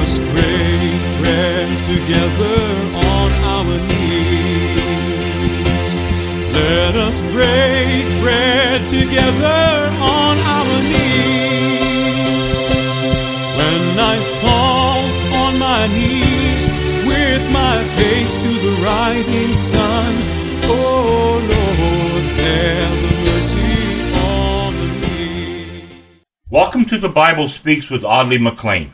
us together on our knees. Let us together on our knees. When I fall on my knees with my face to the rising sun, oh Lord, have mercy on me. Welcome to the Bible Speaks with Audley McLean.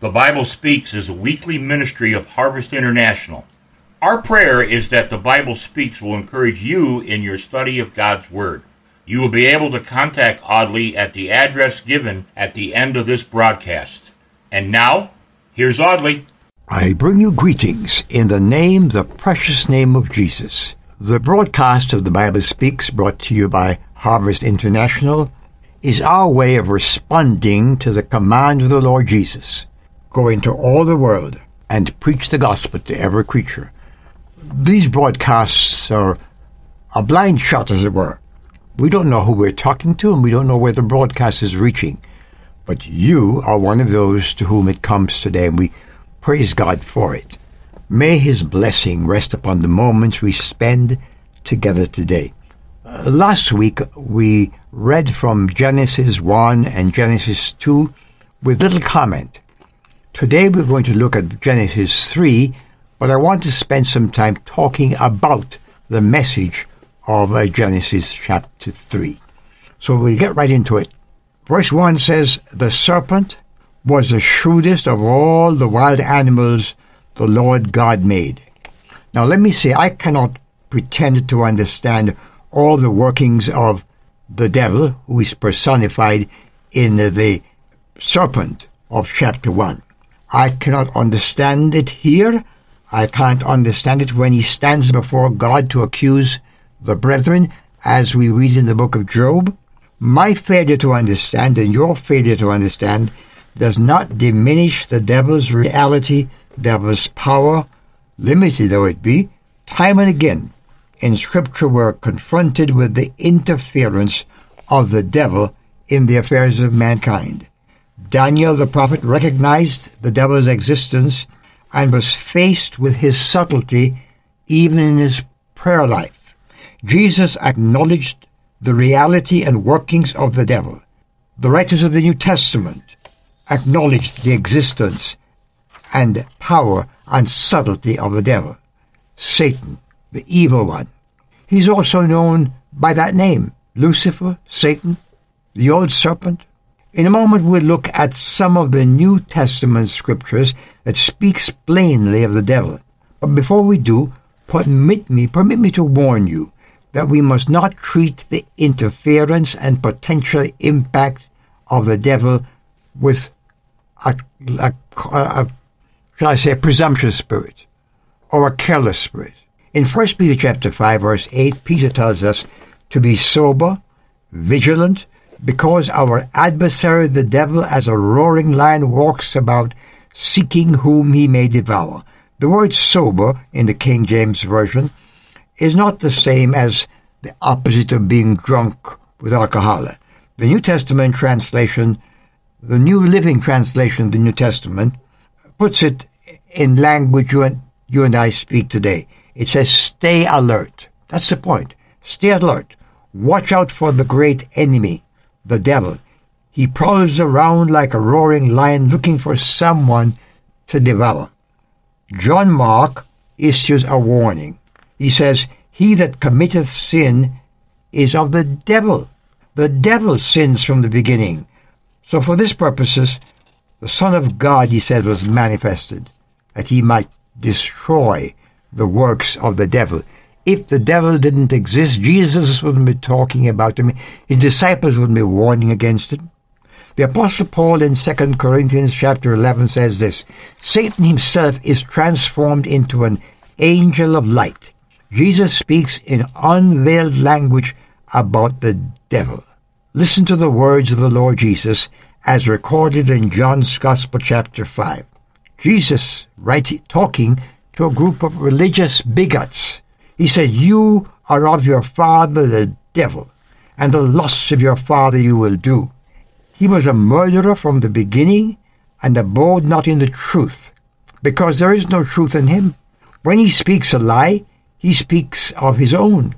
The Bible Speaks is a weekly ministry of Harvest International. Our prayer is that the Bible Speaks will encourage you in your study of God's Word. You will be able to contact Audley at the address given at the end of this broadcast. And now, here's Audley. I bring you greetings in the name, the precious name of Jesus. The broadcast of the Bible Speaks, brought to you by Harvest International, is our way of responding to the command of the Lord Jesus go into all the world and preach the gospel to every creature. These broadcasts are a blind shot, as it were. We don't know who we're talking to, and we don't know where the broadcast is reaching. But you are one of those to whom it comes today, and we praise God for it. May His blessing rest upon the moments we spend together today. Uh, last week, we read from Genesis 1 and Genesis 2 with little comment. Today we're going to look at Genesis 3, but I want to spend some time talking about the message of uh, Genesis chapter 3. So we'll get right into it. Verse 1 says, The serpent was the shrewdest of all the wild animals the Lord God made. Now let me say, I cannot pretend to understand all the workings of the devil, who is personified in the serpent of chapter 1. I cannot understand it here. I can't understand it when he stands before God to accuse the brethren, as we read in the book of Job. My failure to understand and your failure to understand does not diminish the devil's reality, devil's power, limited though it be. Time and again in Scripture we're confronted with the interference of the devil in the affairs of mankind. Daniel the prophet recognized the devil's existence and was faced with his subtlety even in his prayer life. Jesus acknowledged the reality and workings of the devil. The writers of the New Testament acknowledged the existence and power and subtlety of the devil, Satan, the evil one. He's also known by that name, Lucifer, Satan, the old serpent, in a moment, we'll look at some of the New Testament scriptures that speaks plainly of the devil. But before we do, permit me, permit me to warn you that we must not treat the interference and potential impact of the devil with a, a, a, shall I say, a presumptuous spirit or a careless spirit. In 1 Peter chapter 5 verse 8, Peter tells us to be sober, vigilant, because our adversary the devil as a roaring lion walks about seeking whom he may devour. The word sober in the King James Version is not the same as the opposite of being drunk with alcohol. The New Testament translation, the New Living Translation of the New Testament, puts it in language you and, you and I speak today. It says, stay alert. That's the point. Stay alert. Watch out for the great enemy the devil. He prowls around like a roaring lion looking for someone to devour. John Mark issues a warning. He says, He that committeth sin is of the devil. The devil sins from the beginning. So for this purposes, the Son of God, he said, was manifested, that he might destroy the works of the devil if the devil didn't exist, Jesus wouldn't be talking about him. His disciples wouldn't be warning against it. The Apostle Paul in 2 Corinthians chapter 11 says this, Satan himself is transformed into an angel of light. Jesus speaks in unveiled language about the devil. Listen to the words of the Lord Jesus as recorded in John's Gospel chapter 5. Jesus, writing, talking to a group of religious bigots, he said, You are of your father the devil, and the lusts of your father you will do. He was a murderer from the beginning and abode not in the truth, because there is no truth in him. When he speaks a lie, he speaks of his own,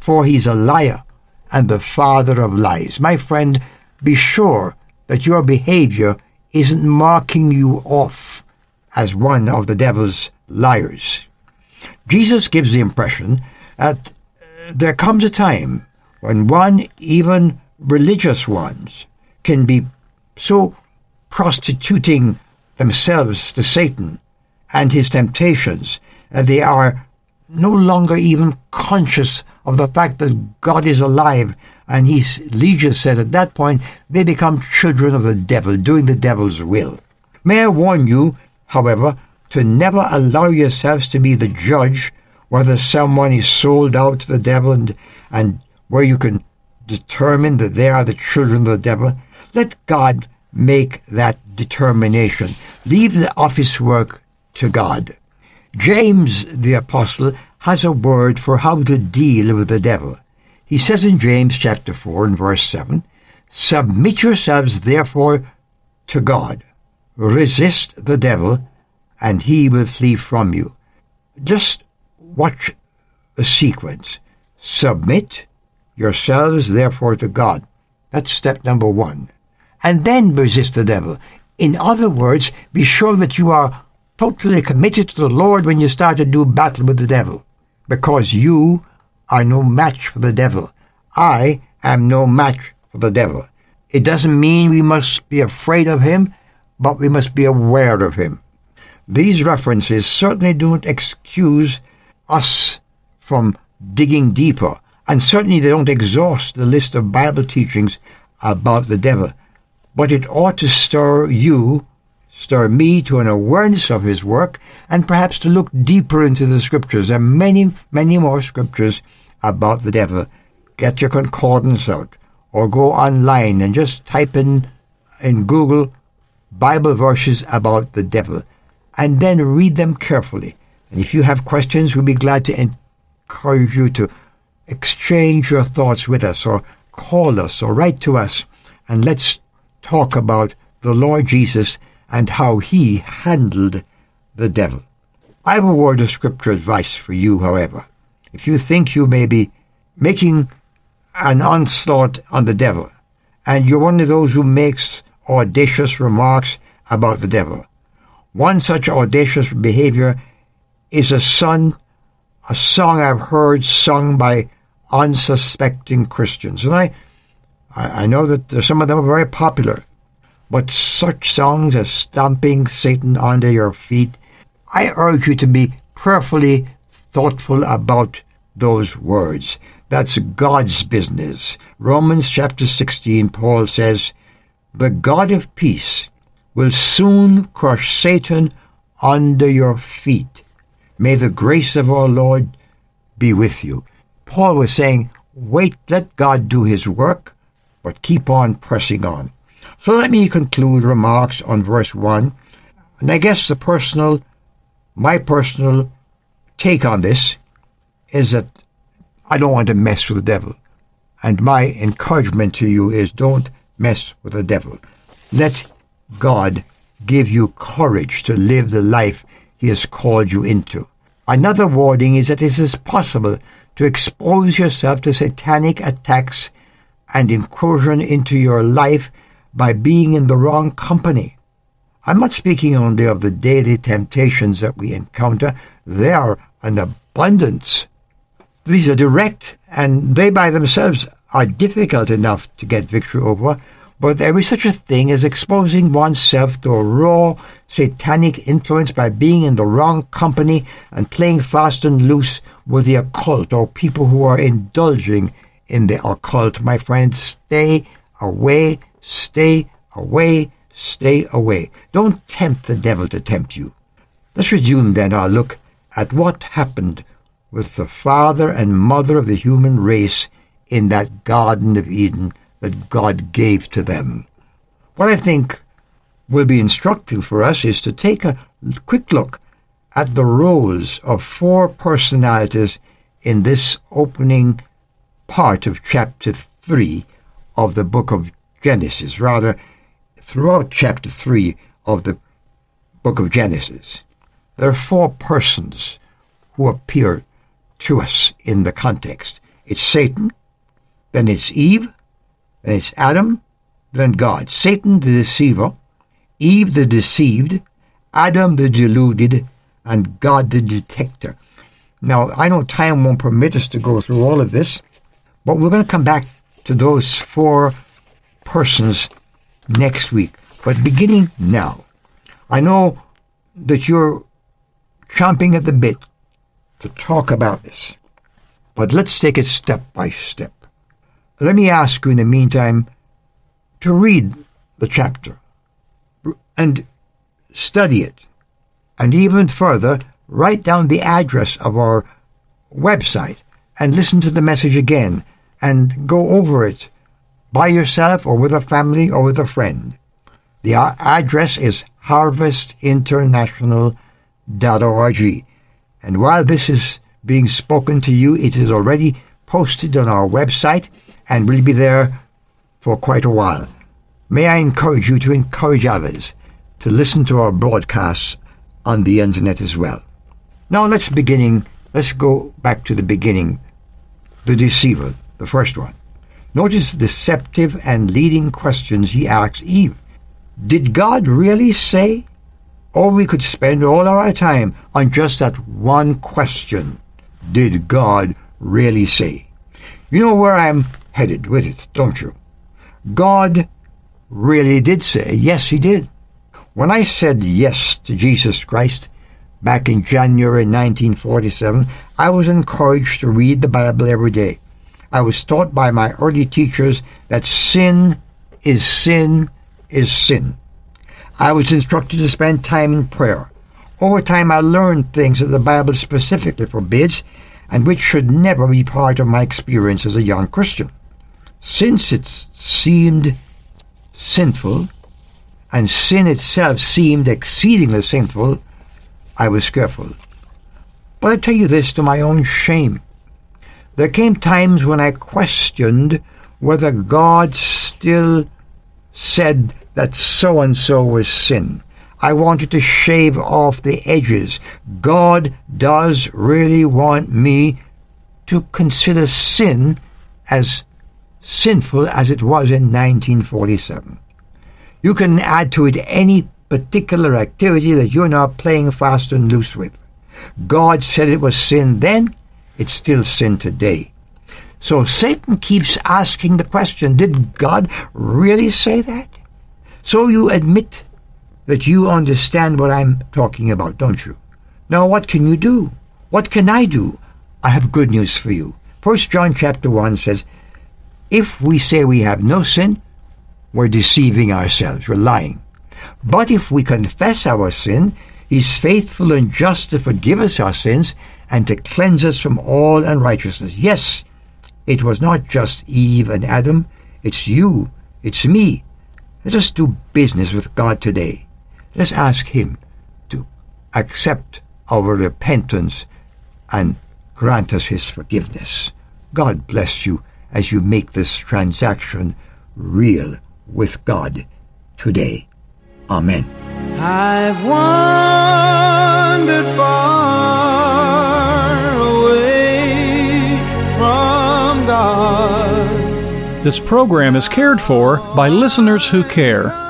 for he's a liar and the father of lies. My friend, be sure that your behavior isn't marking you off as one of the devil's liars. Jesus gives the impression that uh, there comes a time when one, even religious ones, can be so prostituting themselves to Satan and his temptations that they are no longer even conscious of the fact that God is alive. And he's, Legion said at that point, they become children of the devil, doing the devil's will. May I warn you, however, to never allow yourselves to be the judge whether someone is sold out to the devil and, and where you can determine that they are the children of the devil. Let God make that determination. Leave the office work to God. James the Apostle has a word for how to deal with the devil. He says in James chapter 4 and verse 7, Submit yourselves therefore to God. Resist the devil, and he will flee from you. Just watch a sequence. Submit yourselves therefore to God. That's step number one. And then resist the devil. In other words, be sure that you are totally committed to the Lord when you start to do battle with the devil. Because you are no match for the devil. I am no match for the devil. It doesn't mean we must be afraid of him, but we must be aware of him. These references certainly don't excuse us from digging deeper, and certainly they don't exhaust the list of Bible teachings about the devil. But it ought to stir you, stir me to an awareness of his work, and perhaps to look deeper into the scriptures. There are many, many more scriptures about the devil. Get your concordance out, or go online and just type in in Google Bible verses about the devil and then read them carefully. And if you have questions, we'll be glad to encourage you to exchange your thoughts with us or call us or write to us and let's talk about the Lord Jesus and how he handled the devil. I have a word of scripture advice for you, however. If you think you may be making an onslaught on the devil, and you're one of those who makes audacious remarks about the devil, one such audacious behavior is a son, a song I've heard sung by unsuspecting Christians. And I, I know that some of them are very popular, but such songs as Stomping Satan Under Your Feet, I urge you to be prayerfully thoughtful about those words. That's God's business. Romans chapter 16, Paul says, The God of peace will soon crush Satan under your feet. May the grace of our Lord be with you. Paul was saying, wait, let God do his work, but keep on pressing on. So let me conclude remarks on verse 1. And I guess the personal, my personal take on this is that I don't want to mess with the devil. And my encouragement to you is don't mess with the devil. Let God give you courage to live the life He has called you into. Another warning is that it is possible to expose yourself to satanic attacks and incursion into your life by being in the wrong company. I'm not speaking only of the daily temptations that we encounter. They are an abundance. These are direct, and they by themselves are difficult enough to get victory over, but there is such a thing as exposing oneself to a raw satanic influence by being in the wrong company and playing fast and loose with the occult or people who are indulging in the occult. My friends, stay away, stay away, stay away. Don't tempt the devil to tempt you. Let's resume then our look at what happened with the father and mother of the human race in that Garden of Eden that God gave to them. What I think will be instructive for us is to take a quick look at the roles of four personalities in this opening part of chapter 3 of the book of Genesis. Rather, throughout chapter 3 of the book of Genesis, there are four persons who appear to us in the context. It's Satan, then it's Eve, it's Adam, then God. Satan the deceiver, Eve the deceived, Adam the deluded, and God the detector. Now, I know time won't permit us to go through all of this, but we're going to come back to those four persons next week. But beginning now, I know that you're chomping at the bit to talk about this. But let's take it step by step. Let me ask you in the meantime to read the chapter and study it. And even further, write down the address of our website and listen to the message again and go over it by yourself or with a family or with a friend. The address is harvestinternational.org. And while this is being spoken to you, it is already posted on our website and will be there for quite a while. May I encourage you to encourage others to listen to our broadcasts on the internet as well. Now let's beginning let's go back to the beginning. The deceiver, the first one. Notice the deceptive and leading questions he asks Eve. Did God really say? Or we could spend all our time on just that one question. Did God really say? You know where I'm headed with it, don't you? God really did say, yes, he did. When I said yes to Jesus Christ back in January 1947, I was encouraged to read the Bible every day. I was taught by my early teachers that sin is sin is sin. I was instructed to spend time in prayer. Over time, I learned things that the Bible specifically forbids and which should never be part of my experience as a young Christian. Since it seemed sinful, and sin itself seemed exceedingly sinful, I was careful. But I tell you this to my own shame. There came times when I questioned whether God still said that so and so was sin. I wanted to shave off the edges. God does really want me to consider sin as sinful as it was in 1947. You can add to it any particular activity that you're not playing fast and loose with. God said it was sin then, it's still sin today. So Satan keeps asking the question, did God really say that? So you admit that you understand what I'm talking about, don't you? Now what can you do? What can I do? I have good news for you. First John chapter 1 says, If we say we have no sin, we're deceiving ourselves, we're lying. But if we confess our sin, He's faithful and just to forgive us our sins and to cleanse us from all unrighteousness. Yes, it was not just Eve and Adam, it's you, it's me. Let us do business with God today. Let's ask Him to accept our repentance and grant us His forgiveness. God bless you as you make this transaction real with God today. Amen. I've wandered far away from God. This program is cared for by listeners who care.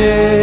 happiness.